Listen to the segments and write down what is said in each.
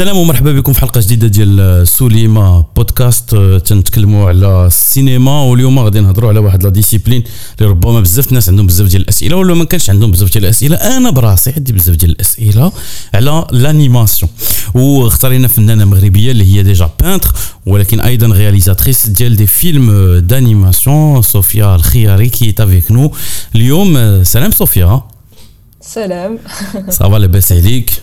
السلام ومرحبا بكم في حلقة جديدة ديال سوليما بودكاست. تنتكلموا على السينما واليوم غادي نهضروا على واحد لا ديسيبلين اللي ربما بزاف الناس عندهم بزاف ديال الأسئلة ولا ما كانش عندهم بزاف ديال الأسئلة. أنا براسي عندي بزاف ديال الأسئلة على لانيماسيون واختارينا فنانة مغربية اللي هي ديجا بانتر ولكن أيضا رياليزاتريس ديال دي فيلم دانيماسيون صوفيا الخياري كي افيك نو اليوم سلام صوفيا سلام. صافا لاباس عليك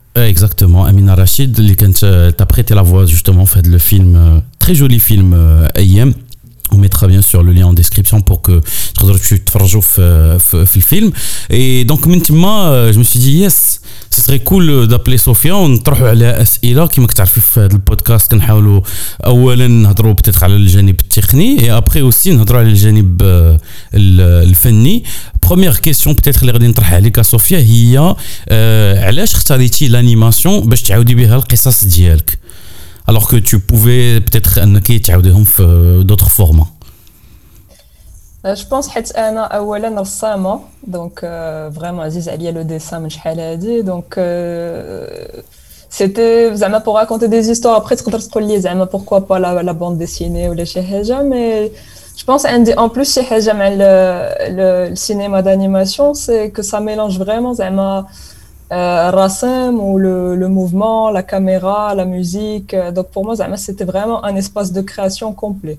Exactement, Amina Rachid, qui a prêté la voix justement fait le film, très joli film AM. On mettra bien sûr le lien en description pour que tu te le film. Et donc maintenant, je me suis dit, yes, ce serait cool d'appeler Sofia ونطرحوا على اسئله كما كتعرفي في هذا البودكاست كنحاولوا اولا نهضروا بتيتر على الجانب التقني اي ابري اوسي نهضروا على الجانب الفني بروميير كيسيون بتيتر اللي غادي نطرحها عليك صوفيا هي علاش اختاريتي لانيماسيون باش تعاودي بها القصص ديالك alors que tu pouvais peut-être انك تعاوديهم في d'autres formats جو بونس حيت انا اولا رسامه دونك فريمون عزيز عليا لو ديسان من شحال هادي دونك سيتي زعما بور راكونتي دي زيستوار ابخي تقدر تقول لي زعما بوركوا با لا, لا بوند ديسيني ولا شي حاجه مي جو بونس عندي اون بلوس شي حاجه مع السينما دانيماسيون سي كو سا ميلونج فريمون زعما الرسم و لو موفمون لا كاميرا لا ميوزيك دونك بور مو زعما سيتي فريمون ان اسباس دو كرياسيون كومبلي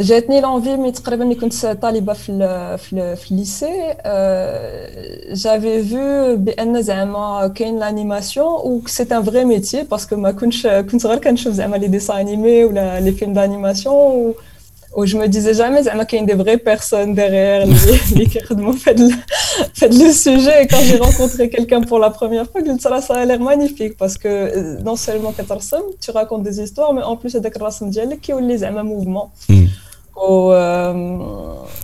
جاتني لونفي مي تقريبا ملي كنت طالبه في ال في, ال في الليسي جافي فو بان زعما كاين لانيماسيون و سي ان فري ميتي باسكو ما كنتش كنت غير كنشوف زعما لي ديسان انيمي ولا لي فيلم دانيماسيون و جو مو ديزي جامي زعما كاين دي فري بيرسون ديغيغ اللي كيخدموا في هاد في هاد لو سوجي كون جي رونكونتري كيلكان بور لا بروميير فوا قلت راه سا لير مانيفيك باسكو نون سيلمون كترسم تو راكونت دي زيستوار مي اون بليس هذاك الرسم ديالك كيولي زعما موفمون و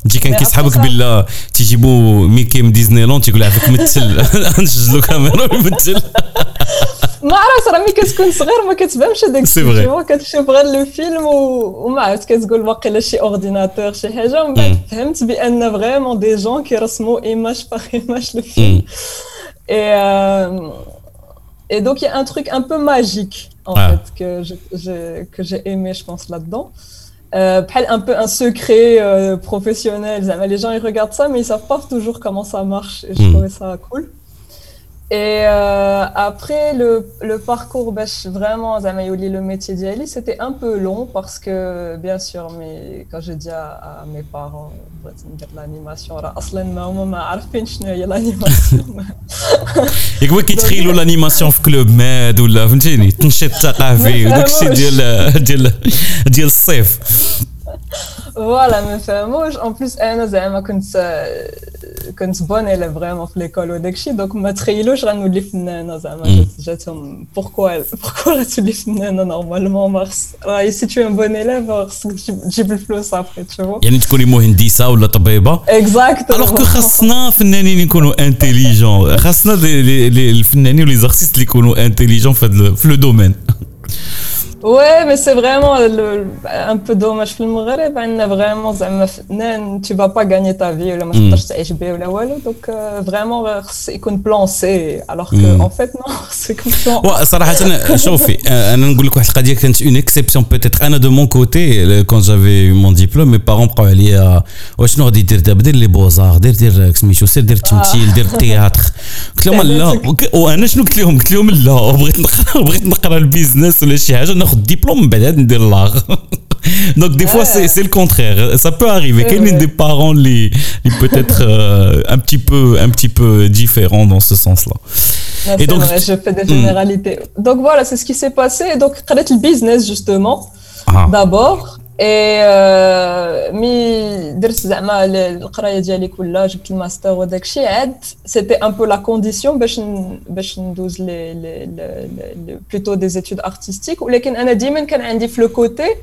تجي كان كيسحبك بالله تيجيبوا ميكي من ديزني لاند تيقول عافاك مثل نسجلوا كاميرا ويمثل ما عرفت راه ملي كتكون صغير ما كتفهمش هذاك الشيء كتشوف غير لو فيلم وما عرفت كتقول باقي لا شي اورديناتور شي حاجه ومن بعد فهمت بان فريمون دي جون كيرسموا ايماج باغ ايماج لو فيلم اي Et donc, il y a un truc un peu magique, en ah. fait, que j'ai aimé, je pense, là-dedans. Euh, un peu un secret euh, professionnel. Les gens, ils regardent ça, mais ils savent pas toujours comment ça marche. Et je mm. trouvais ça cool. Et euh, après, le, le parcours, bah, vraiment, Zamayouli, le métier d'Yali, c'était un peu long parce que, bien sûr, mais quand je dis à, mes parents, l'animation, l'animation. Et quoi qui l'animation au club ou la, tu sais, tu tu tu tu tu فوالا ما فهموش اون بليس انا زعما كنت كنت بون اليف فريمون في ليكول وداك الشيء دوك ما تخيلوش غنولي فنانه زعما جاتهم بوركوا بوركوا غتولي فنانه نورمالمون ما خص راهي سي تو ان بون اليف خصك تجيب الفلوس ابخي تشوفو يعني تكوني مهندسه ولا طبيبه اكزاكت الوغ كو خاصنا فنانين يكونوا انتيليجون خاصنا الفنانين ولي زارتيست اللي يكونوا انتيليجون في لو دومين Ouais, mais c'est vraiment le, un peu dommage في المغرب عندنا vraiment زعما فنان tu vas pas gagner ta vie ولا ما تقدرش تعيش به ولا والو دونك فريمون خص يكون بلان سي alors que en fait non c'est comme ça صراحة شوفي انا نقول لك واحد القضية كانت اون اكسبسيون بيتيتر انا دو مون كوتي كون جافي مون ديبلوم مي بارون بقاو عليا واشنو غادي دير دابا دير لي بوزار دير دير سميتو سير دير التمثيل دير التياتر قلت لهم لا وانا شنو قلت لهم قلت لهم لا بغيت نقرا بغيت نقرا البيزنس ولا شي حاجه leur diplôme ben, de l'art. Donc des fois ah. c'est, le contraire, ça peut arriver. Quel des parents les, peut-être euh, un petit peu un petit peu différents dans ce sens-là. Et donc je fais des hmm. généralités. Donc voilà, c'est ce qui s'est passé. Et donc le business justement. Ah. D'abord, اي مي درت زعما القراية ديالي كلها جبت الماستر وداك الشيء عاد سيتي ان بو لا كونديسيون باش باش ندوز لي لي بلوتو دي زيتود ارتستيك ولكن أنا ديما كان عندي في لو كوتي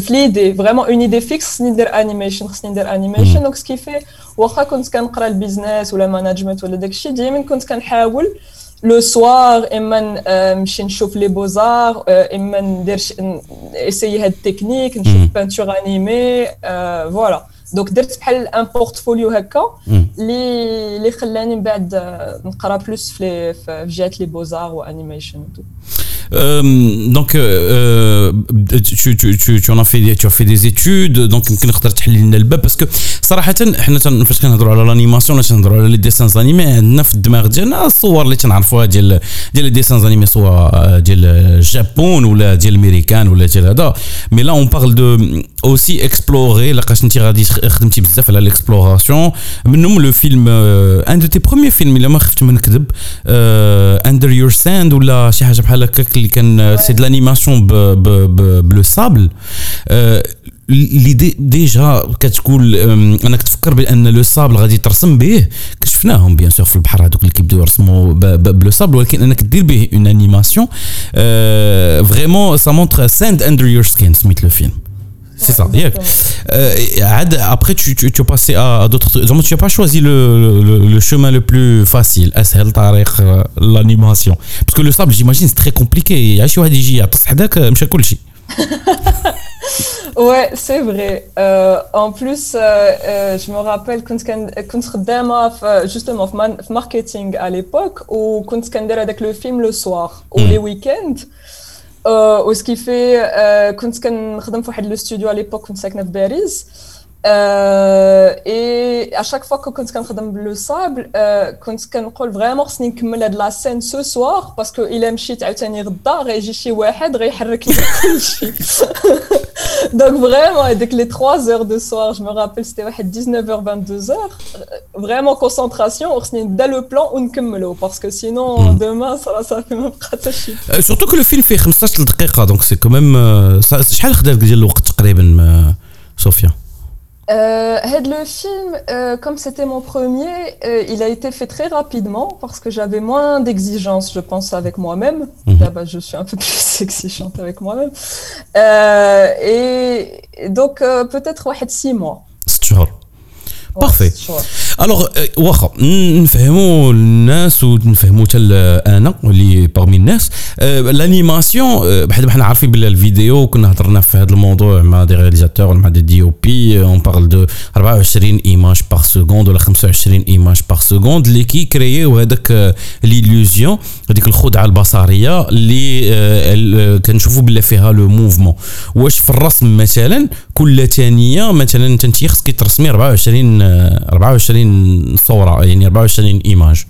في ليدي فريمون اون ايدي فيكس خصني ندير انيميشن خصني ندير انيميشن دونك سكيفي واخا كنت كنقرا البيزنس ولا ماناجمنت ولا داك الشيء ديما كنت كنحاول le soir اما نمشي نشوف لي بوزار اما ندير اسيي هاد التكنيك نشوف بانتور انيمي فوالا دونك درت بحال ان بورتفوليو هكا اللي اللي خلاني من بعد نقرا بلوس في في جهه لي بوزار وانيميشن donc euh, tu, tu, tu, tu en as fait tu as fait des études donc يمكن نقدر تحل لنا الباب باسكو صراحه حنا فاش كنهضروا على لانيماسيون ولا كنهضروا على لي ديسان انيمي عندنا في الدماغ ديالنا الصور اللي تنعرفوها ديال ديال لي ديسان انيمي سواء ديال الجابون ولا ديال الامريكان ولا ديال هذا مي لا اون بارل دو اوسي اكسبلوري لقاش انت غادي خدمتي بزاف على ليكسبلوراسيون منهم لو فيلم ان دو تي بروميير فيلم الا ما خفت ما نكذب اندر يور ساند ولا شي حاجه بحال هكاك اللي كان سي دو لانيماسيون بلو سابل ليدي ديجا كتقول انك تفكر بان لو سابل غادي ترسم به كشفناهم بيان سور في البحر هذوك اللي كيبداو يرسموا بلو سابل ولكن انك دير به اون انيماسيون فريمون سا مونتر ساند اندر يور سكين سميت لو فيلم C'est ça. Euh, après, tu, tu, tu as passé à, à d'autres trucs. Tu n'as pas choisi le, le, le, chemin le plus facile, euh, l'animation. Parce que le sable, j'imagine, c'est très compliqué. Ouais, c'est vrai. Euh, en plus, euh, euh, je me rappelle quand justement marketing à l'époque, ou quand avec le film le soir, ou hmm. les week-ends. وسكي كيفي كنت كنخدم في واحد لو ستوديو على ليبوك كنت ساكنه في باريس اي اشاك فوا كنت كنخدم بلو سابل كنت كنقول فريمون خصني نكمل هاد لا سين سو سوار باسكو الا مشيت عاوتاني غدا غيجي شي واحد غيحرك لي كلشي دونك فريمون هذيك لي 3 زور دو سوار جو مو رابيل سيتي واحد 19 22 فريمون كونسونطراسيون وخصني نبدا لو بلان ونكملو باسكو سينون دومان صرا صافي ما بقى حتى شي سورتو كو لو فيلم فيه 15 دقيقه دونك سي كوميم شحال خدات ديال الوقت تقريبا صوفيا Euh, le film, euh, comme c'était mon premier, euh, il a été fait très rapidement parce que j'avais moins d'exigences, je pense, avec moi-même. Mhm. là-bas je suis un peu plus exigeante avec moi-même. Euh, et donc, peut-être six mois. Parfait. الوغ واخا نفهموا الناس ونفهموا حتى أنا اللي باغمي الناس لانيماسيون بحال ما حنا عارفين بلي الفيديو كنا هضرنا في هذا الموضوع مع دي رياليزاتور مع دي دي أو بي اون بارل دو 24 ايماج باغ سكوند ولا 25 ايماج باغ سكوند اللي كي كرييو هذاك ليلوزيون هذيك الخدعه البصريه اللي كنشوفوا بلي فيها لو موفمون واش في الرسم مثلا كل ثانية مثلا انت خصك ترسمي 24 24 صوره يعني 24 ايماج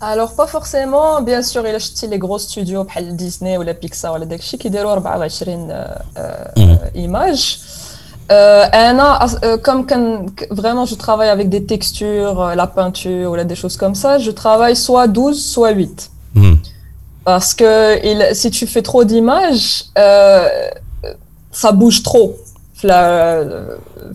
Alors pas forcément, bien sûr, il a acheté les gros studios comme Disney ou la Pixar ou la Dakshi qui déroulent 24 images. Euh, euh, comme quand, vraiment je travaille avec des textures, euh, la peinture ou des choses comme ça, je travaille soit 12, soit 8. Mm. Parce que il, si tu fais trop d'images, euh, ça bouge trop la,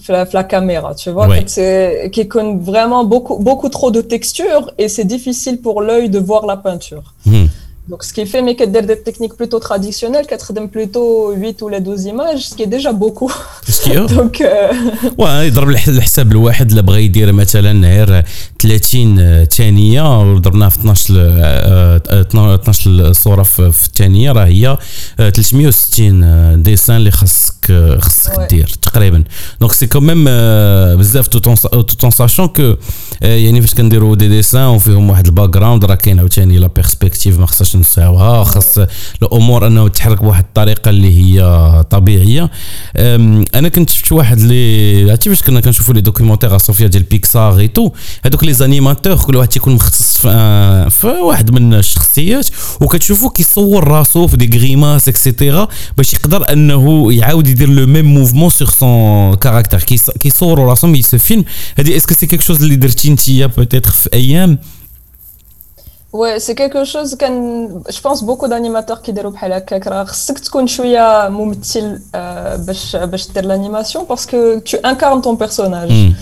la, la, caméra, tu vois. Ouais. C'est qui connaît vraiment beaucoup, beaucoup trop de textures et c'est difficile pour l'œil de voir la peinture. Hmm. Donc, ce qui fait, mais que des techniques plutôt traditionnelles, qu'être plutôt 8 ou les 12 images, ce qui est déjà beaucoup. Ce qui est Donc, ouais, يضرب الحساب الواحد اللي بغى يدير مثلا غير 30 ثانية وضربناها في 12 12 صورة في الثانية راه هي 360 ديسان اللي خاصك خاصك دير تقريبا. دونك سي كوميم بزاف توت اون ساشون كو يعني فاش كنديروا دي ديسان وفيهم واحد الباك جراوند راه كاين عاوتاني لا بيرسبكتيف ما خصهاش نساوها. خاص الأمور أنه تحرك بواحد الطريقة اللي هي طبيعية. أنا كنت شفت واحد اللي عرفتي فاش كنا كنشوفوا لي دوكيومونتير صوفيا ديال بيكسار اي تو هذوك لي زانيماتور كل واحد تيكون مختص في, واحد من الشخصيات وكتشوفوا كيصور راسو في دي غريماس اكسيتيرا باش يقدر أنه يعاود يدير لو ميم موفمون سور سون كاركتر كيصوروا راسهم يسو فيلم هذه اسكو سي كيك شوز اللي درتي انت بوتيتر في ايام Ouais, c'est quelque chose que je pense beaucoup d'animateurs qui déroulent بحال هكاك راه خصك تكون شويه ممثل باش باش دير l'animation parce que tu incarnes ton personnage. Mm.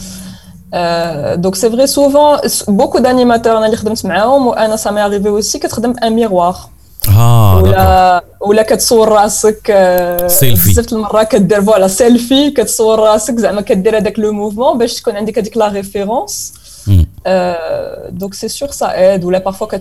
Euh, donc c'est vrai souvent beaucoup d'animateurs انا اللي خدمت معاهم وانا ça m'est arrivé aussi كتخدم un miroir. آه ولا ولا كتصور راسك سيلفي بزاف المرات كدير فوالا سيلفي كتصور راسك زعما كدير هذاك لو موفمون باش تكون عندك هذيك لا ريفيرونس Mm. Euh, donc c'est sûr ça aide. Ou là parfois quand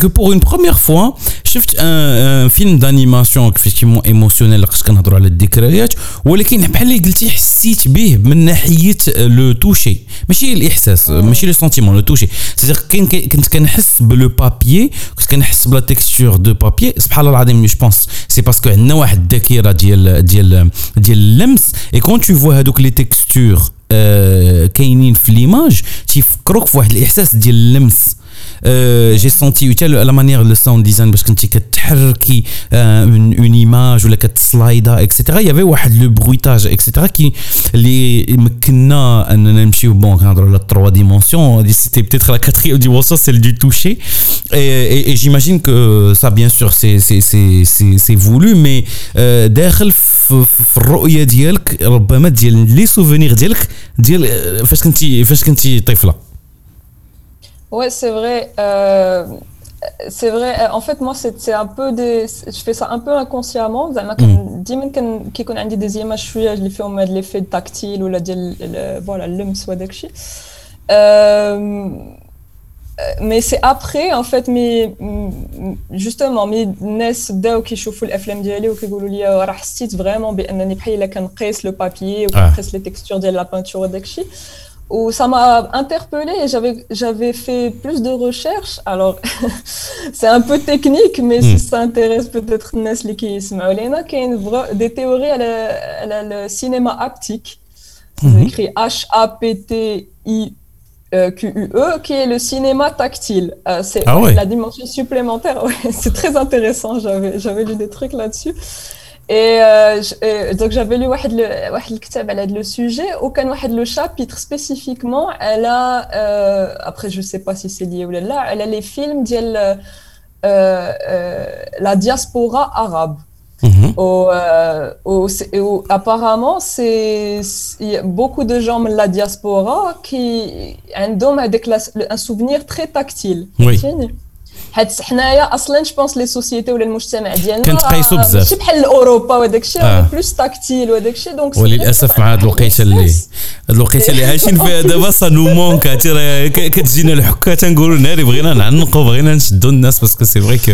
que pour une première fois شفت un, un film d'animation effectivement émotionnel خاص كنهضروا على الذكريات ولكن بحال اللي قلتي حسيت به من ناحيه لو توشي ماشي الاحساس ماشي لو سونتيمون لو توشي سيدير كنت كنحس بلو بابيي كنت كنحس بلا تكستور دو بابيي سبحان الله العظيم جو بونس سي باسكو عندنا واحد الذاكره ديال ديال ديال اللمس اي كون تو فوا هذوك لي تكستور كاينين في ليماج تيفكروك في واحد الاحساس ديال اللمس جي سونتي لا مانيير لو ساوند ديزاين باش كنتي كتحركي اون ايماج ولا كتسلايدا اكسيتيرا يافي واحد لو برويتاج اكسيتيرا كي اللي مكنا اننا نمشيو بون كنهضروا على 3 ديمونسيون سيتي بتيتر لا كاتريام ديمونسيون سيل دو توشي اي جيماجين كو سا بيان سور سي سي سي سي سي فولو مي داخل في الرؤيه ديالك ربما ديال لي سوفونير ديالك ديال فاش كنتي فاش كنتي طفله Ouais, c'est vrai. Euh, c'est vrai. Euh, en fait, moi, c'est un peu des. Je fais ça un peu inconsciemment. ديما كيكون عندي des images شويه اللي فيهم هذا l'effet tactile ولا ديال فوالا اللمس وهذاك الشيء. mais c'est après en fait مي justement مي الناس بداو كيشوفوا الافلام ديالي وكيقولوا لي راه حسيت فريمون بانني بحال الا كنقيس لو بابيي وكنقيس لي تكستور ديال لا بانتور وداك الشيء où ça m'a interpellée et j'avais, j'avais fait plus de recherches. Alors, c'est un peu technique, mais mm. si ça intéresse peut-être Nesli qui a des théories, elle a, elle a le cinéma haptique. C'est mm -hmm. écrit H-A-P-T-I. Q-U-E, qui est le cinéma tactile. Euh, c'est ah ouais. la dimension supplémentaire. Ouais, c'est très intéressant. J'avais, j'avais lu des trucs là-dessus. Et, euh, donc j'avais lu le, le sujet, aucun le chapitre spécifiquement, elle a, euh, après je sais pas si c'est lié ou là, elle a les films de euh, euh, la diaspora arabe. Mm -hmm. apparemment, c'est beaucoup de gens de la diaspora qui ont un souvenir très tactile. Oui. حيت حنايا أصلا جو بونس لي سوسيتي ولا المجتمع ديالنا كنتقيسوا بزاف ماشي بحال أوروبا وداك الشيء آه. بلوس تاكتيل وداك الشيء دونك وللاسف مع هاد الوقيتة اللي هاد الوقيتة اللي عايشين فيها دابا سا نو مونك كتجينا الحكا تنقولوا ناري بغينا نعنقوا بغينا نشدوا الناس باسكو سي فري كو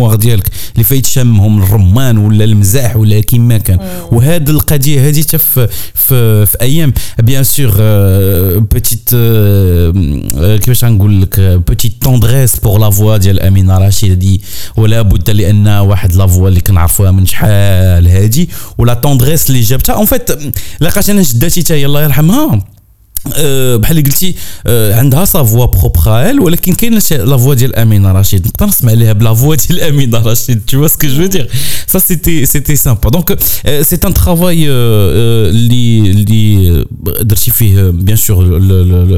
ميموار ديالك اللي فايت شامهم الرمان ولا المزاح ولا كيما كان. وهذه القضية هذه حتى في, في, في أيام بيان سور بوتيت كيفاش غنقول لك بوتيت توندريس بور لا فوا ديال أمينة رشيدي. ولا بد لأن واحد لا فوا اللي كنعرفوها من شحال هادي. ولا توندريس اللي جابتها. اون فيت لقاش أنا جداتي حتى هي الله يرحمها. بحال اللي قلتي أه عندها سا فوا بروبر ال ولكن كاين لا فوا ديال امينه رشيد نقدر نسمع ليها بلا فوا ديال امينه رشيد تو سكو جو دير سا سيتي سيتي سامبا دونك سي ان ترافاي اللي اللي درتي فيه بيان سور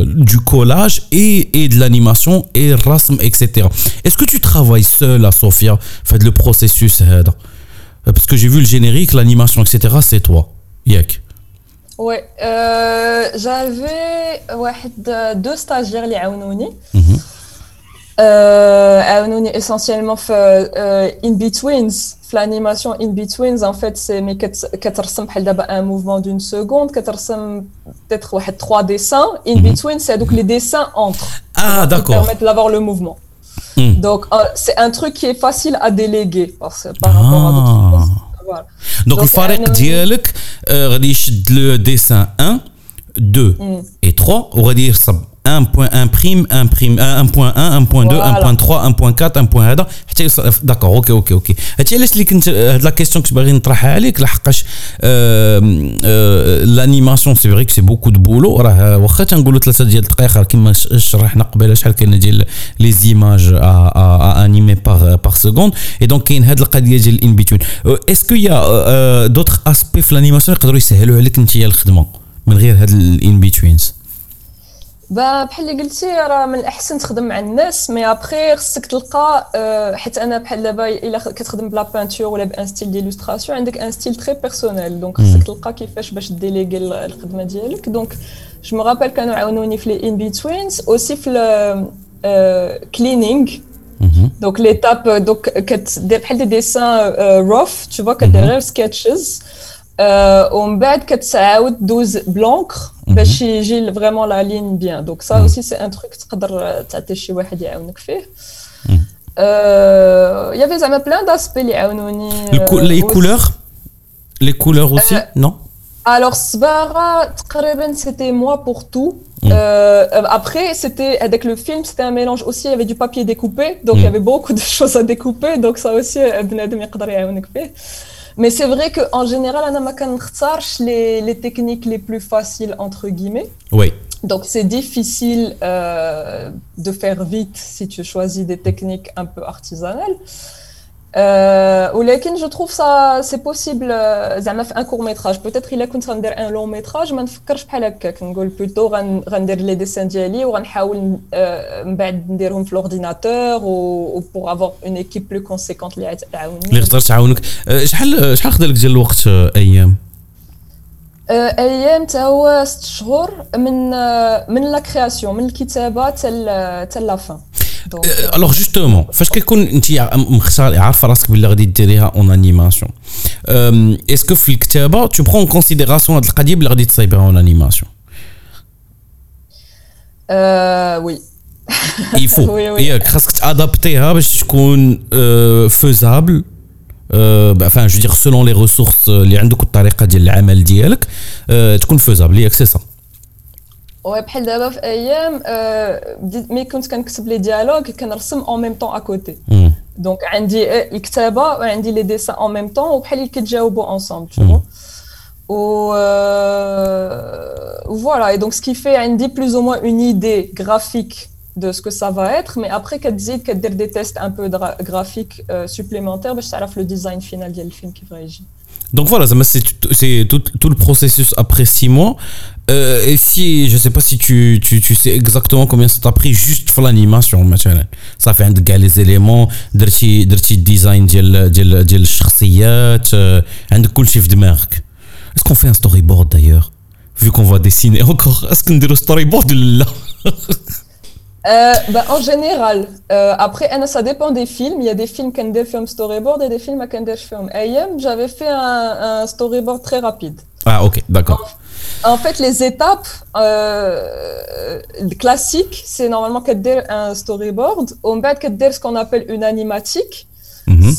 دو كولاج اي اي دو لانيماسيون اي الرسم اكسيتيرا اسكو تو ترافاي سول ا صوفيا في هذا لو بروسيسوس هذا Parce que j'ai vu le générique, l'animation, etc. C'est toi. Yak. Ouais, euh, j'avais deux stagiaires qui m'ont aidé. essentiellement euh, in betweens, l'animation in betweens en fait c'est mais un mouvement d'une seconde, peut-être trois dessins in mhm. between, c'est donc les dessins entre. Ah d'accord. Permettent d'avoir le mouvement. Hmm. Donc euh, c'est un truc qui est facile à déléguer par, par rapport à d'autres ah. choses. Donc, le فرق ديالك غادي يشد le dessin 1 2 et 3 وغادي يرسم 1.1 prime 1 prime 1.1 1.2 1.3 1.4 1. هذا حتى داكور اوكي اوكي اوكي هادشي علاش اللي كنت هاد لا كيسيون كنت باغي نطرحها عليك لحقاش لانيماسيون سي فري سي بوكو دو بولو راه واخا تنقولوا ثلاثه ديال الدقائق راه كما شرحنا قبيله شحال كاينه ديال لي زيماج انيمي باغ باغ سكوند اي دونك كاين هاد القضيه ديال الان بيتوين اسكو يا دوطخ اسبي في الانيماسيون يقدروا يسهلوا عليك انت الخدمه من غير هاد الان بيتوينز بحال اللي قلتي راه من الأحسن تخدم مع الناس مي ابخي خصك تلقى آه، حيت أنا بحال دابا إلا كتخدم بلا بانتور ولا بأن ستيل ديلوستراسيون عندك ان ستيل تري بيرسونيل دونك خصك تلقى كيفاش باش ديليغي الخدمة ديالك. دونك جو مو رابيل كانوا عاونوني في لي ان بيتوينز اوسي في كلينينغ دونك ليتاب دونك كدير بحال دي ديسان روف تو فوا كدير غير سكيتشز ومن بعد كتعاود دوز بلونكر. Bah, mhm. j'ai vraiment la ligne bien. Donc ça mhm. aussi c'est un truc que tu peux Il y avait plein d'aspects les euh, couleurs? Les couleurs aussi euh, non? alors Svara c'était moi pour tout. Mhm. Euh, après, c'était avec le film, c'était un mélange aussi. Il y avait du papier découpé, donc il y avait beaucoup de choses à découper, donc ça aussi, Abnadem mais c'est vrai qu'en général, on les, les techniques les plus faciles, entre guillemets. Oui. Donc c'est difficile euh, de faire vite si tu choisis des techniques un peu artisanales. Euh, ولكن je trouve ça c'est possible زعما في ان كور ميتراج بوتيتر إلا كنت غندير ان لون ميتراج ما نفكرش بحال هكاك نقول بلوتو غندير لي ديسان ديالي وغنحاول من بعد نديرهم في لورديناتور و بور افوار اون ايكيب بلو كونسيكونت اللي تعاوني اللي تقدر تعاونك. شحال شحال خدا لك ديال الوقت أيام؟ أيام تا هو ست شهور من من لا كرياسيون من الكتابة حتى حتى لا فان الوغ جوستومون فاش كيكون انت مختار عارفه راسك باللي غادي ديريها اون انيماسيون اسكو في الكتابه تو برون كونسيديراسيون هاد القضيه باللي غادي تصايبها اون انيماسيون وي يفو ياك خاصك تادابتيها باش تكون فوزابل enfin je veux dire selon les ressources اللي عندك والطريقه ديال العمل ديالك تكون فوزابل ياك سي سا بحال دابا في ايام مي كنت كنكتب لي ديالوغ كنرسم اون ميم طون اكوتي دونك عندي الكتابه وعندي لي ديسان اون ميم طون وبحال اللي كيتجاوبوا انصامبل tu و voilà et donc ce qui fait عندي plus ou moins une idée graphique de ce que ça va être mais après كتزيد كدير des tests un peu graphiques supplémentaires باش تعرف le design final ديال الفيلم كيف غيجي Donc voilà, c'est tout, tout, le processus après six mois. Euh, et si, je sais pas si tu, tu, tu sais exactement combien ça t'a pris juste pour l'animation, مثلا. Ça fait un les éléments, درتي درتي design ديال ديال ديال الشخصيات, عندك كل شيء في دماغك. Est-ce qu'on fait un storyboard d'ailleurs Vu qu'on va dessiner encore, est-ce qu'on dit storyboard ou là euh, bah, en général, euh, après, ça dépend des films. Il y a des films qui ont des films storyboard et des films qui ont des films. AM, j'avais fait un, un, storyboard très rapide. Ah, ok, d'accord. En, fait, les étapes euh, classiques, c'est normalement dire un storyboard. On va ce qu'on appelle une animatique. -hmm.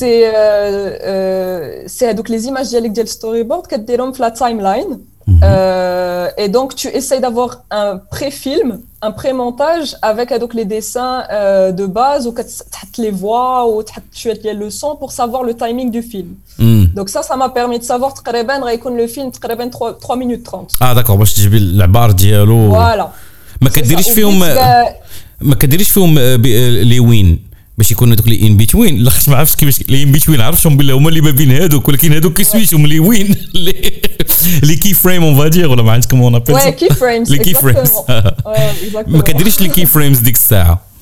C'est donc les images dialectes du storyboard sont la timeline. Mhm. Euh, et donc, tu essayes d'avoir un pré-film, un pré-montage avec euh, donc, les dessins euh, de base ou les voix ou tu as les leçons pour savoir le timing du film. Mm. Donc, ça, ça m'a permis de savoir le film 3, 3 minutes 30. Ah, d'accord. Moi, je dis la barre ديالو. Voilà. ما كديريش فيهم ما كديريش فيهم les وين باش يكونوا هذوك اللي ان بيتوين لاخاطش ما عرفتش كيفاش اللي ان بيتوين عرفتهم بالله هما اللي ما بين هذوك ولكن هذوك سميتهم لي وين؟ لي كي فريم اون فادير ولا ما عندكم اون ابيل وي كي فريمز لي كي فريمز ما كديريش لي كي فريمز ديك الساعة.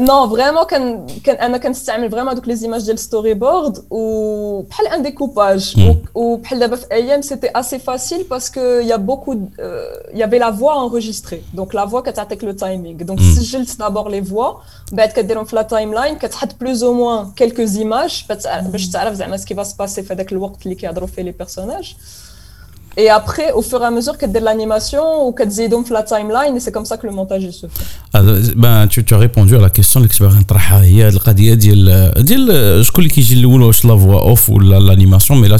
نو فريمون كان كان انا كنستعمل فريمون دوك لي زيماج ديال ستوري بورد وبحال ان ديكوباج وبحال دابا في ايام سيتي اسي فاسيل باسكو يا بوكو يافي لا فوا انregistrée دونك لا فوا كتعطيك لو تايمينغ دونك سجلت دابور لي فوا بعد كديرهم في لا تايم لاين كتحط بلوز او موان كيلكو زيماج باش تعرف زعما سكي فا سباسي في هذاك الوقت اللي كيهضروا فيه لي بيرسوناج Et après, au fur et à mesure que de l'animation ou que tu dans la timeline, et c'est comme ça que le montage se fait. Alors, ben, tu, tu as répondu à la question l'expérience هي القضيه ديال ديال شكون اللي كيجي الاول واش لا فوا اوف ولا l'animation mais là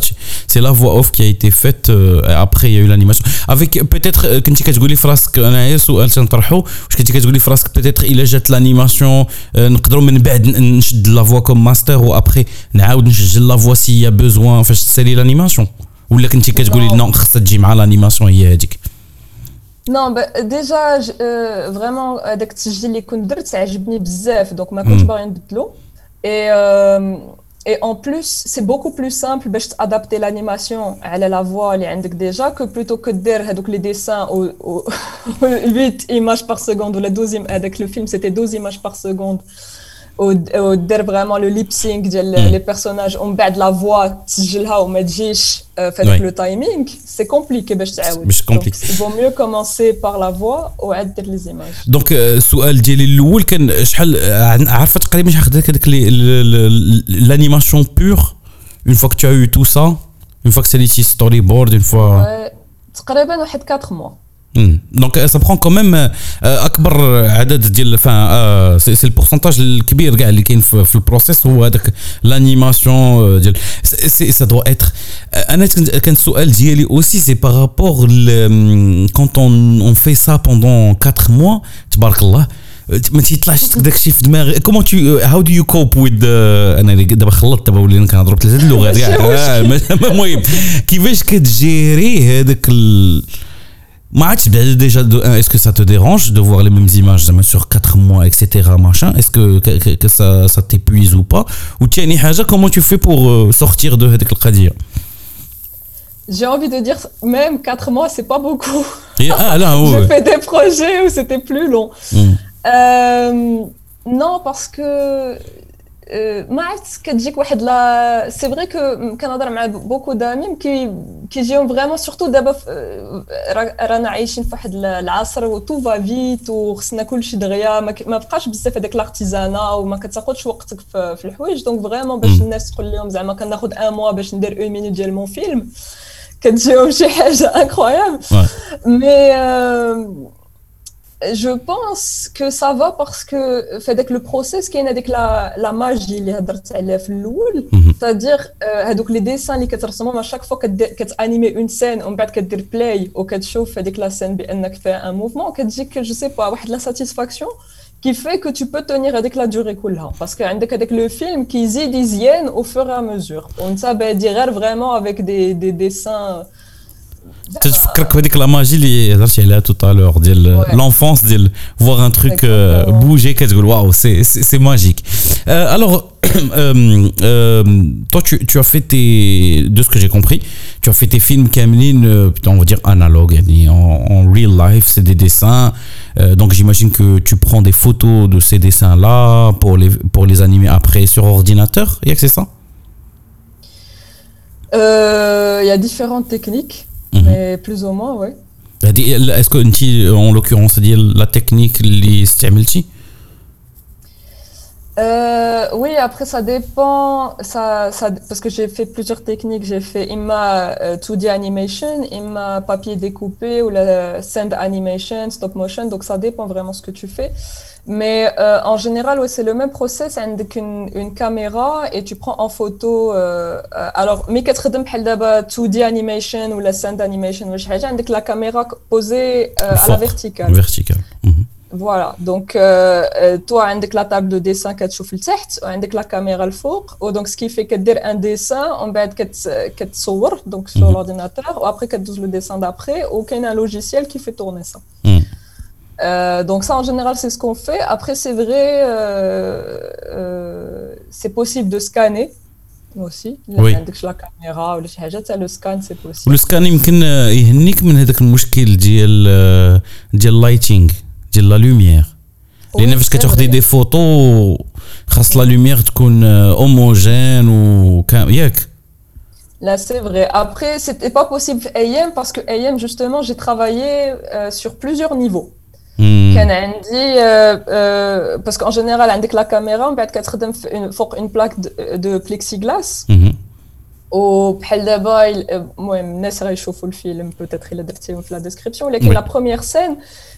c'est la voix off qui a été faite euh, après il y a eu l'animation avec peut-être كنتي كتقولي في راسك انايا سؤال تنطرحو واش كنتي كتقولي في راسك peut-être الا جات l'animation نقدروا من بعد نشد لا فوا كوم ماستر وابخي نعاود نسجل لا فوا سي يا بوزوان فاش تسالي l'animation ولا كنتي كتقولي نو خصها تجي مع l'animation هي هذيك نو ديجا فريمون هذاك التسجيل اللي كنت درت عجبني بزاف دونك ما كنتش باغي نبدلو اي اي اون بلوس سي بوكو بلو سامبل باش تادابتي لانيماسيون على لا فوا اللي عندك ديجا كو بلوتو كو دير هذوك لي ديسان و 8 ايماج بار سكوند ولا 12 هذاك لو فيلم سيتي 12 ايماج بار سكوند ودير فريمون لو ليب سينك ديال لي بيرسوناج ومن بعد لا فوا تسجلها وما تجيش في هذاك لو تايمينغ سي كومبليكي باش تعاود مش كومبليكي فو ميو كومونسي بار لا فوا وعاد دير لي زيماج دونك السؤال ديالي الاول كان شحال عارفه تقريبا شحال خدات هذاك لانيماسيون بور اون فوا كو تو eu tout ça une fois que c'est les story board une fois تقريبا واحد 4 موا دونك سا بخون كوميم أكبر عدد ديال فان سي البورسونتاج الكبير كاع اللي كاين في البروسيس هو هذاك لانيماسيون ديال سي سا دو اتر أنا كان السؤال ديالي اوسي سي بارابور كونت اون في سا بوندون 4 موا تبارك الله ما تيطلعش داك الشيء في دماغي. كومون تو هاو دو يو كوب ويز أنا دابا خلطت دابا ولينا كنهضروا بثلاثة اللغات كاع. المهم كيفاش كتجيري هذاك Match, déjà, est-ce que ça te dérange de voir les mêmes images sur 4 mois, etc. Machin? Est-ce que, que, que, ça, ça t'épuise ou pas? Ou tiens, comment tu fais pour euh, sortir de cette qadir J'ai envie de dire, même 4 mois, c'est pas beaucoup. Et, ah, là, ouais. J'ai fait des projets où c'était plus long. Mm. Euh, non, parce que ما عرفت كتجيك واحد لا سي فري كو كنهضر مع بوكو دامي كي كيجيهم فريمون سورتو دابا رانا عايشين في واحد العصر و تو فا فيت وخصنا كلشي دغيا. ما بقاش بزاف هذاك لارتيزانا وما كتاخذش وقتك في الحوايج. دونك فريمون باش الناس تقول لهم زعما كناخذ ان موا باش ندير اون مينوت ديال مون فيلم كتجيهم شي حاجة انكرويابل مي je pense que ça va parce que fait avec le process qui est avec la la magie اللي هضرت عليها في الاول c'est-à-dire هذوك les dessins اللي كترسمهم à chaque fois كتانيمي une scène ومن بعد كدير play وكتشوف هذيك la scène بانك fait un mouvement كتجيك je sais pas واحد la satisfaction qui fait que tu peux tenir avec la durée كلها parce que عندك هذاك le film qui يزيد يزيان au fur et à mesure وانت بادي غير vraiment avec des des dessins تفكرك بهذيك لا ماجي اللي هضرتي عليها تو تالور ديال لونفونس ديال فوار ان تروك بوجي كتقول واو سي سي ماجيك الوغ toi tu, tu as fait tes de ce que j'ai compris tu as fait tes films كاملين on va dire analogue يعني en, en real life c'est des dessins euh, donc j'imagine que tu prends des photos de ces dessins là pour les pour les animer après sur ordinateur il y a que c'est ça il euh, y a différentes techniques mais plus ou moins, oui. Est-ce que, en l'occurrence, la technique, les euh, oui, après ça dépend, ça, ça, parce que j'ai fait plusieurs techniques. J'ai fait IMA 2D euh, animation, IMA papier découpé ou la sand animation, stop motion. Donc ça dépend vraiment ce que tu fais. Mais euh, en général, ouais, c'est le même process avec une, une caméra et tu prends en photo. Euh, alors, mais qu'est-ce que d'abord 2D animation ou la scène d'animation? Ou avec la caméra posée euh, à la verticale. Verticale. -hmm. Voilà. Donc, euh, euh, toi, avec la table de dessin que tu fais le avec la caméra le four. Donc, ce qui fait que dire un dessin, on va être que tu donc sur mm -hmm. l'ordinateur, ou après que tu le dessin d'après, ou qu'il y a un logiciel qui fait tourner ça. Mm. Euh, donc ça, en général, c'est ce qu'on fait. Après, c'est vrai, euh, euh, c'est possible de scanner aussi. Oui. la caméra ولا شي حاجه حتى لو سكان سي بوسيبل السكان يمكن يهنيك من هذاك المشكل ديال ديال اللايتينغ ديال لا لوميير لان فاش كتاخدي دي فوتو خاص لا لوميير تكون هوموجين وكام ياك Là, c'est vrai. Après, c'était pas possible AM parce que AM, justement, j'ai travaillé euh, sur plusieurs niveaux. Hmm. dit, euh, euh, parce qu'en général, avec la caméra, on peut être une, une plaque de, de plexiglas. Mm وبحال دابا المهم الناس غيشوفوا الفيلم بوتيتر الا درتيهم في لا ديسكريبسيون ولكن لا بروميير سين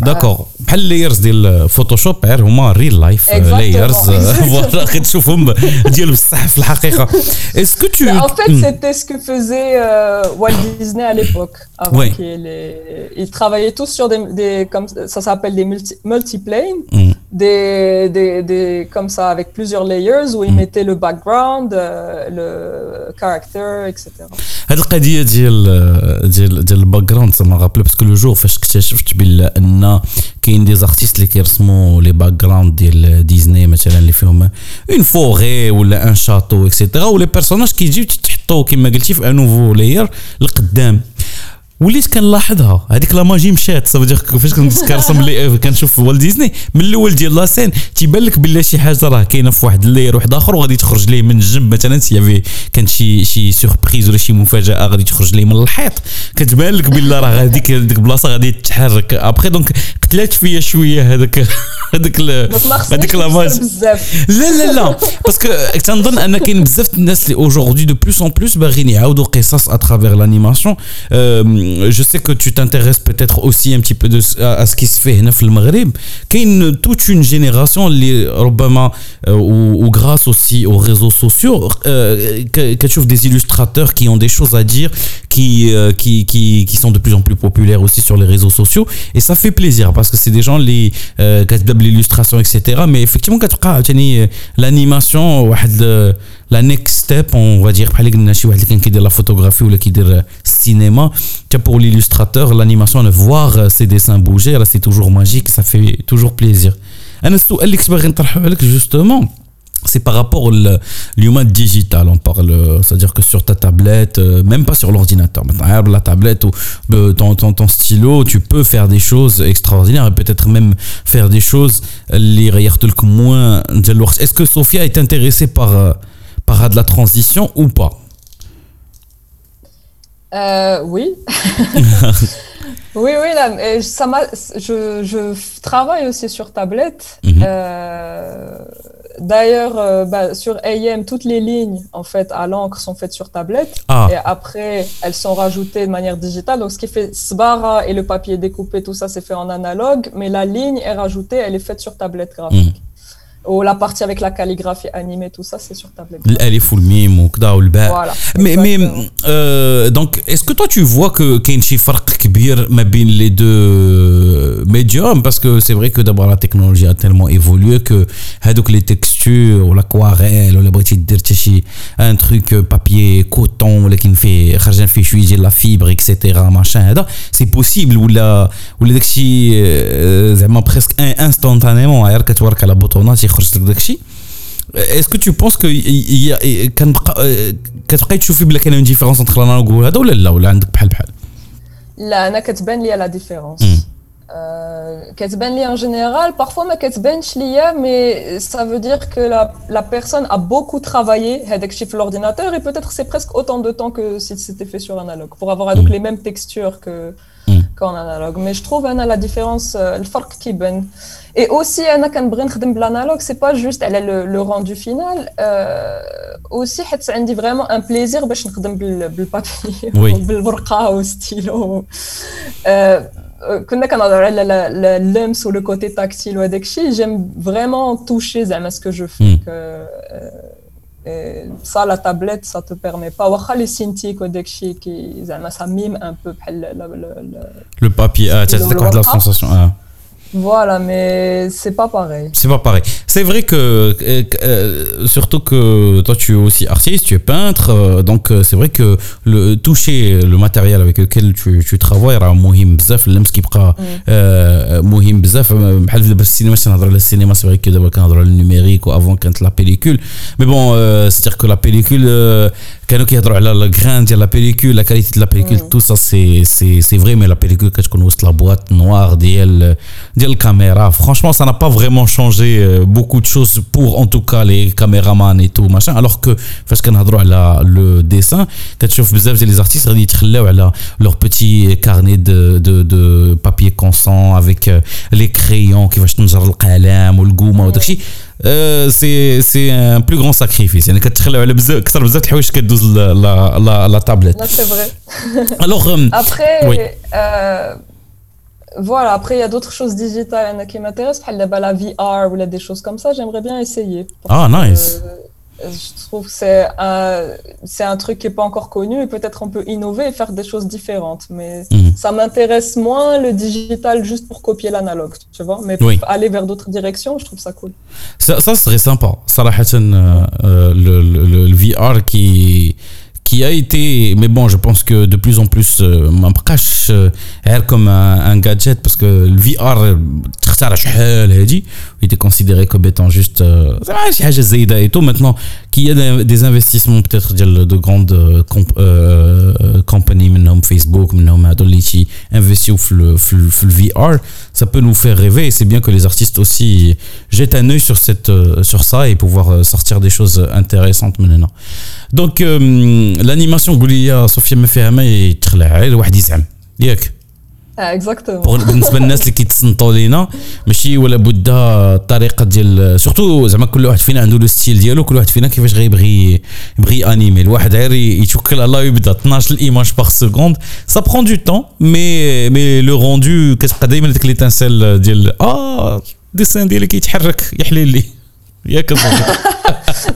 داكور بحال اللايرز ديال فوتوشوب غير هما ريل لايف لايرز فوالا كتشوفهم ديال بصح في الحقيقه اسكو تو En fait, c'était ce que faisait euh, Walt Disney à l'époque. Avant oui. qu'il ait... Ils travaillaient tous sur des, des comme ça s'appelle des multi, multiplanes, mm. des, des, des, comme ça avec plusieurs layers où ils mm. mettaient le background, euh, le character, etc. هذه القضية ديال ديال ديال الباك جراوند ما غابلي باسكو لو جور فاش اكتشفت بان كاين دي زارتيست اللي كيرسموا لي باك جراوند ديال ديزني مثلا اللي فيهم اون فوغي ولا ان شاتو اكسيتيرا ولي بيرسوناج كيجيو تحطوا كما قلتي في ان نوفو لاير لقدام وليت كنلاحظها. هذيك لا ماجي مشات. صافي فاش كنرسم لي كنشوف والت ديزني من الأول ديال لاسين تيبان لك بلي شي حاجة راه كاينة في واحد اللاير واحد آخر وغادي تخرج ليه من الجنب مثلا سي كانت شي شي سوربريز ولا شي مفاجأة غادي تخرج ليه من الحيط. كتبان لك بلي راه هذيك ديك البلاصه غادي تتحرك. ابخي دونك قتلات فيا شوية هذاك هذاك هذيك لا ماجي. لا لا لا. باسكو تنظن أن كاين بزاف الناس اللي اوجوردي دو بلوس اون بلوس باغيين يعاودوا قصص اترافير لانيماسيون je sais que tu t'intéresses peut-être aussi un petit peu à, ce qui se fait le Maghreb. Il y a toute une génération, euh, ou, grâce aussi aux réseaux sociaux, euh, que, des illustrateurs qui ont des choses à dire, qui, euh, qui, qui, qui, sont de plus en plus populaires aussi sur les réseaux sociaux. Et ça fait plaisir parce que c'est des gens, les, euh, l'illustration, etc. Mais effectivement, quand tu l'animation, la next step on va dire بحال قلنا شي واحد اللي كان كيدير لا فوتوغرافي ولا كيدير السينما pour l'illustrateur l'animation de voir ces dessins bouger là c'est toujours magique ça fait toujours plaisir انا السؤال اللي كنت باغي نطرحه عليك justement c'est par rapport au l'humain digital. On parle, c'est-à-dire que sur ta tablette, même pas sur l'ordinateur, la tablette ou ton, ton, ton, stylo, tu peux faire des choses extraordinaires et peut-être même faire des choses les moins. Est-ce que Sophia est intéressée par de la transition ou pas? Euh, Oui. oui, oui, là, ça je, je, travaille aussi sur tablette. Mhm. Euh, d'ailleurs, euh, bah, sur AM, toutes les lignes en fait à l'encre sont faites sur tablette ah. et après elles sont rajoutées de manière digitale. Donc ce qui fait Sbara et le papier découpé, tout ça c'est fait en analogue, mais la ligne est rajoutée, elle est faite sur tablette graphique. Mhm. Ou la partie avec la calligraphie animée, tout ça, c'est sur tablette. Elle est full mime ou kda ou le Voilà. Mais, mais euh, donc, est-ce que toi tu vois que qu'il y a les deux euh, médiums? Parce que c'est vrai que d'abord la technologie a tellement évolué que donc les textures l'aquarelle ou la un truc euh, papier, coton, qui fait, fait choisir la fibre, etc. Machin, c'est possible ou la ou les textiles, presque instantanément, hein, la يخرج لك داكشي est-ce que tu penses que كنبقى كتبقاي تشوفي بلا كاين ديفيرونس انتر الانالوج وهذا ولا لا ولا عندك بحال بحال لا انا كتبان لي لا ديفيرونس كتبان لي en général parfois ما كتبانش ليا mais ça veut dire que la, la personne a beaucoup travaillé هذاك الشيء في l'ordinateur et peut-être c'est presque autant de temps que si c'était fait sur analogue pour avoir donc les mêmes textures que qu'en analogue mais je trouve انا la différence الفرق كيبان et aussi انا كنبغي نخدم بالانالوج c'est pas juste على le, le rendu final euh, aussi حيت عندي vraiment un plaisir باش نخدم بالبابي بالورقه والستيلو كنا كنهضروا على اللمس ولو كوتي تاكتيل وهذاك الشيء جيم فريمون توشي زعما سكو جو في ça la tablette ça te permet pas واخا لي سينتيك وداك الشيء كي زعما ça mime un peu بحال le papier ah tu as la sensation ah Voilà, mais c'est pas pareil. C'est pas pareil. C'est vrai que, euh, euh, surtout que toi tu es aussi artiste, tu es peintre, euh, donc c'est vrai que le, toucher le matériel avec lequel tu, tu travailles راه مهم بزاف اللمس كيبقى مهم بزاف بحال دابا السينما تنهضر على السينما سي فري كو دابا كنهضروا على النيميريك وافون كانت لا بيليكول مي بون سيتير كو لا بيليكول كانوا كيهضروا على الغران ديال لا بيليكول لا كاليتي دو لا بيليكول تو سا سي سي سي فري مي لا بيليكول كتكون وسط لا بواط نوار ديال ديال الكاميرا فرانشمون سا نا با فريمون شونجي بوكو دو شوز بور ان توكا لي كاميرامان اي تو ماشان الوغ كو فاش كنهضروا على لو ديسان كتشوف بزاف ديال لي زارتيست غادي يتخلاو على لور بوتي كارني دو دو دو بابي كونسون افيك لي كريون كيفاش تنجر القلم والقومه وداكشي سي سي ان بلو غران ساكريفيس يعني كتخلاو على بزاف كثر بزاف الحوايج كدوز لا لا لا تابلت لا سي فري الوغ ابخي voilà, après, il y a d'autres choses digitales qui m'intéressent, la VR ou des choses comme ça, j'aimerais bien essayer. Ah, nice. je trouve que c'est un, c'est un truc qui n'est pas encore connu et peut-être on peut innover et faire des choses différentes. Mais mhm. ça m'intéresse moins le digital juste pour copier l'analogue, tu vois. Mais pour aller vers d'autres directions, je trouve ça cool. Ça, ça serait sympa. Sarah euh, euh, le, le, le, VR qui qui a été, mais bon, je pense que de plus en plus, euh, on cache euh, comme un, gadget parce que le VR, euh, il était considéré comme étant juste, et tout. Maintenant, qu'il y a des investissements peut-être de grandes compagnies, comme Facebook, comme Adolichi, investir le VR, ça peut nous faire rêver. Et c'est bien que les artistes aussi jettent un œil sur cette, sur ça et pouvoir sortir des choses intéressantes maintenant. Donc, l'animation قولي يا صوفيا ما فيها ما يتخلع غير واحد يزعم ياك اكزاكتومون بالنسبة للناس اللي كيتصنتوا لينا ماشي ولا بد الطريقة ديال سورتو زعما كل واحد فينا عنده لو ستيل ديالو كل واحد فينا كيفاش غيبغي يبغي انيمي الواحد غير يتوكل على الله ويبدا 12 ايماج باغ سكوند سا برون دو طون مي مي لو روندو كتبقى دائما ديك ليتانسيل ديال آه الديسان ديالي كيتحرك يا حليلي ياك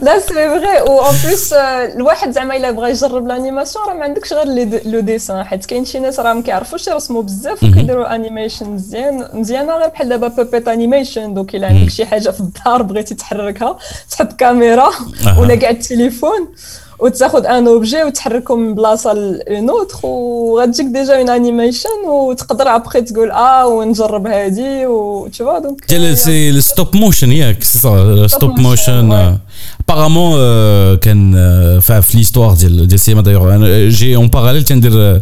لا سي فري و اون بليس الواحد زعما إلا بغى يجرب لانيماسيون راه ما عندكش غير لو ديسان حيت كاين شي ناس راه ما كيعرفوش يرسموا بزاف وكيديروا انيميشن مزيان. مزيانة غير بحال دابا بوبيت انيميشن دوك إلا عندك شي حاجة في الدار بغيتي تحركها تحط كاميرا ولا كاع التليفون. وتاخذ ان اوبجي وتحركه من بلاصة لون أوتر وغتجيك ديجا أون أنيميشن وتقدر ابخي تقول آه ونجرب هادي و tu vois donc ديال سي الستوب موشن ياك سي ستوب موشن apparemment كان في l'histoire ديال ديال السينما دايوغ جي اون باراليل تندير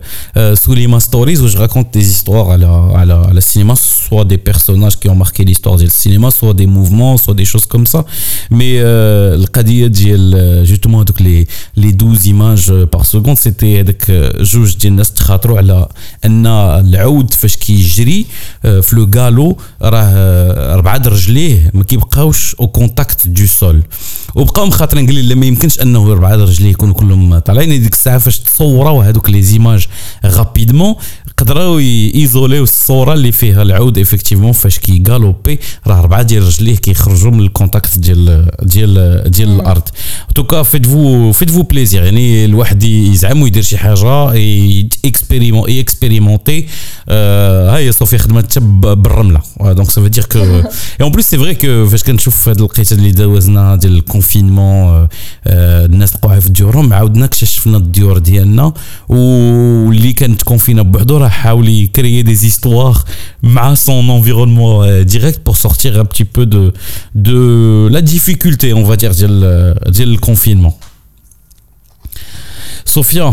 سوليما ستوريز و جو راكونت دي زيستوار على على على السينما سوا دي بيرسوناج كي اون ماركي ليستوار ديال السينما سوا دي موفمون سوا دي شوز كوم سا مي القضيه ديال جوستومون هذوك لي لي 12 ايماج بار سكوند سيتي هذاك جوج ديال الناس تخاطروا على ان العود فاش كيجري في لو غالو راه اربعه رجليه ما كيبقاوش او كونتاكت دو سول وبقاو مخاطرين قال لي ما يمكنش أنه اربعه رجليه يكونوا كلهم طالعين. ديك الساعة فاش تصوروا هذوك لي زيماج غابيدمون قدروا يزوليو الصورة اللي فيها العود إفكتيفمون فاش كيغالوبي راه اربعه ديال رجليه كيخرجوا من الكونتاكت ديال ديال ديال الأرض. توكا فيت فو فيت فو بليزير يعني الواحد يزعم ويدير شي حاجة اكسبيريمون اكسبيريمونتي ها هي صوفي خدمت بالرملة. دونك سافو دير كو اي اون بليس سي فري كو فاش كنشوف هاد القيته اللي دوزنا ديال الكونفينمون الناس بقاو في ديورهم عاودنا اكتشفنا الديور ديالنا. واللي كانت كونفينا بوحدو il créer des histoires à son environnement euh, direct pour sortir un petit peu de, de la difficulté, on va dire, du confinement. Sophia,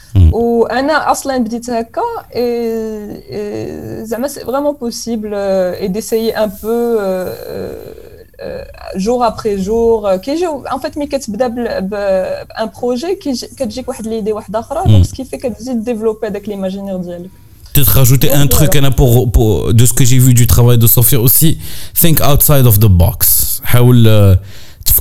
وانا اصلا بديت هكا زعما سي فريمون بوسيبل اي ديسايي ان بو جور ابري جور كيجي ان فيت ملي كتبدا بان بروجي كتجيك واحد ليدي واحده اخرى دونك كيفي كتزيد ديفلوبي هذاك ليماجينير ديالك Peut-être rajouter un truc pour, pour, de ce que j'ai vu du travail de Sophia aussi. Think outside of the box. حاول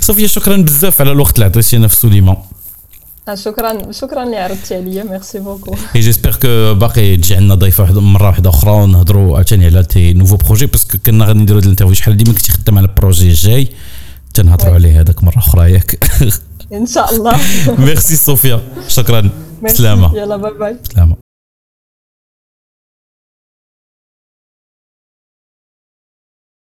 صوفيا شكرا بزاف على الوقت اللي عطيتينا في سوليمان شكرا شكرا اللي عرضتي عليا. ميرسي بوكو اي جيسبر كو باقي تجي عندنا ضيفه واحدة مرة واحدة أخرى ونهضروا عاوتاني على تي نوفو بروجي باسكو كنا غادي نديرو هاد الانترفيو. شحال ديما كنتي خدام على البروجي الجاي تنهضروا عليه هذاك مرة أخرى ياك. إن شاء الله. ميرسي صوفيا. شكرا. سلامة. يلا باي باي سلامة.